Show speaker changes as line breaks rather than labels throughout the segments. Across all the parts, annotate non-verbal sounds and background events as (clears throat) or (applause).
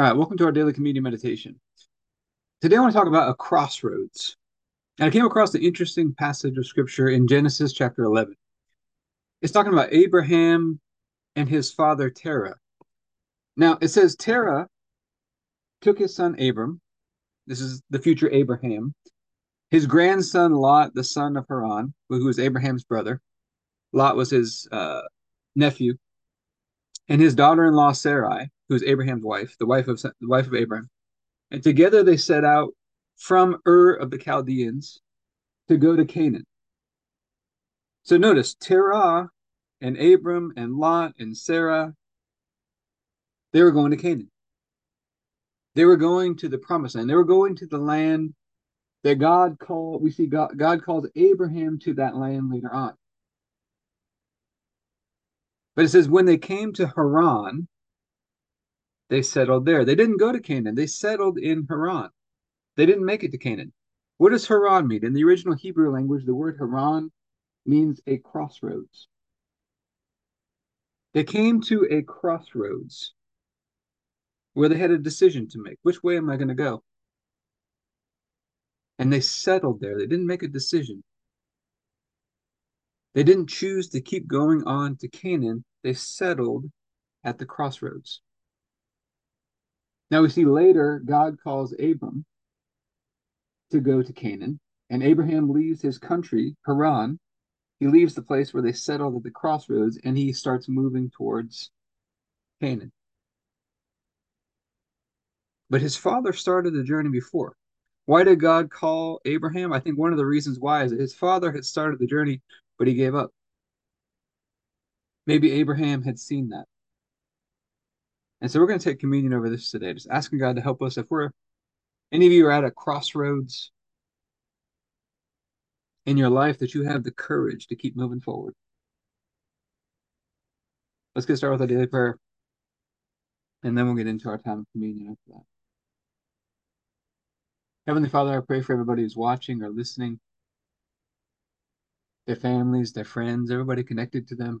All right, welcome to our daily communion meditation. Today I want to talk about a crossroads. And I came across an interesting passage of scripture in Genesis chapter 11. It's talking about Abraham and his father Terah. Now it says Terah took his son Abram, this is the future Abraham, his grandson Lot, the son of Haran, who was Abraham's brother. Lot was his uh, nephew, and his daughter-in-law Sarai, who is Abraham's wife, the wife of the wife of Abraham. And together they set out from Ur of the Chaldeans to go to Canaan. So notice Terah and Abram and Lot and Sarah, they were going to Canaan. They were going to the promised land. They were going to the land that God called, we see God, God called Abraham to that land later on. But it says, when they came to Haran, they settled there. They didn't go to Canaan, they settled in Haran. They didn't make it to Canaan. What does Haran mean? In the original Hebrew language, the word Haran means a crossroads. They came to a crossroads where they had a decision to make. Which way am I going to go? And they settled there. They didn't make a decision. They didn't choose to keep going on to Canaan. They settled at the crossroads. Now we see later God calls Abram to go to Canaan, and Abraham leaves his country, Haran. He leaves the place where they settled at the crossroads and he starts moving towards Canaan. But his father started the journey before. Why did God call Abraham? I think one of the reasons why is that his father had started the journey, but he gave up. Maybe Abraham had seen that. And so we're going to take communion over this today, just asking God to help us. If we're any of you are at a crossroads in your life, that you have the courage to keep moving forward. Let's get started with our daily prayer, and then we'll get into our time of communion after that. Heavenly Father, I pray for everybody who's watching or listening, their families, their friends, everybody connected to them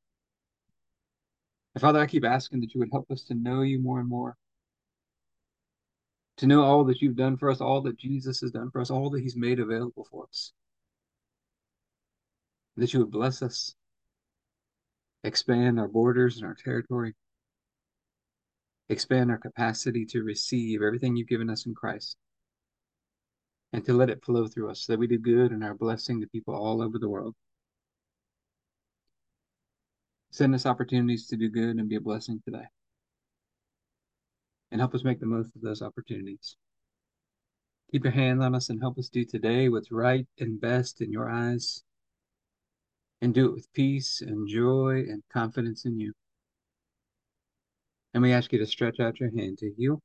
And Father, I keep asking that you would help us to know you more and more. To know all that you've done for us, all that Jesus has done for us, all that he's made available for us. That you would bless us, expand our borders and our territory, expand our capacity to receive everything you've given us in Christ, and to let it flow through us so that we do good and are blessing to people all over the world. Send us opportunities to do good and be a blessing today. And help us make the most of those opportunities. Keep your hand on us and help us do today what's right and best in your eyes. And do it with peace and joy and confidence in you. And we ask you to stretch out your hand to heal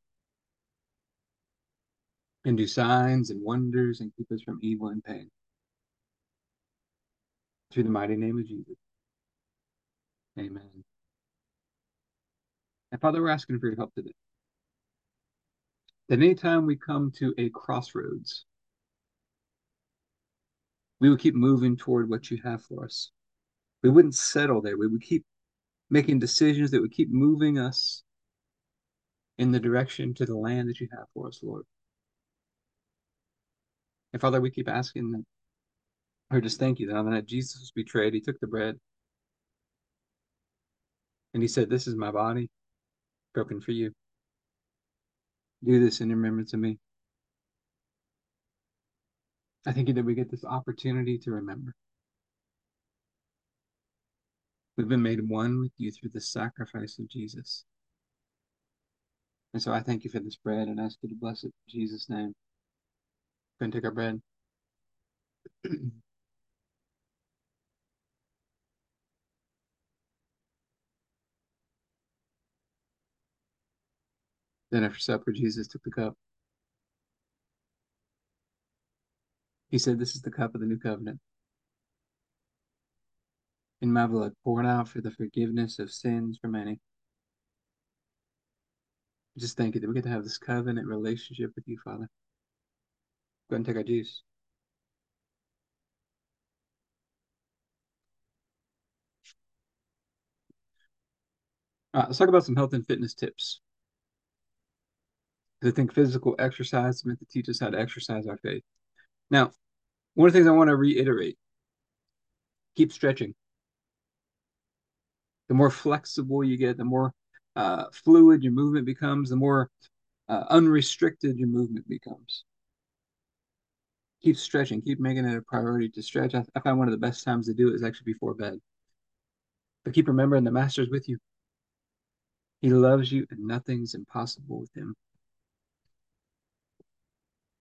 and do signs and wonders and keep us from evil and pain. Through the mighty name of Jesus. Amen. And Father, we're asking for your help today. That anytime we come to a crossroads, we would keep moving toward what you have for us. We wouldn't settle there. We would keep making decisions that would keep moving us in the direction to the land that you have for us, Lord. And Father, we keep asking or just thank you that on the night Jesus was betrayed, he took the bread and he said, This is my body broken for you. Do this in remembrance of me. I thank you that we get this opportunity to remember. We've been made one with you through the sacrifice of Jesus. And so I thank you for this bread and ask you to bless it in Jesus' name. Go and take our bread. (clears throat) Then after supper, Jesus took the cup. He said, This is the cup of the new covenant. In my blood, poured out for the forgiveness of sins for many. Just thank you that we get to have this covenant relationship with you, Father. Go ahead and take our juice. Let's talk about some health and fitness tips. I think physical exercise is meant to teach us how to exercise our faith. Now, one of the things I want to reiterate keep stretching. The more flexible you get, the more uh, fluid your movement becomes, the more uh, unrestricted your movement becomes. Keep stretching, keep making it a priority to stretch. I, I find one of the best times to do it is actually before bed. But keep remembering the master's with you. He loves you and nothing's impossible with him.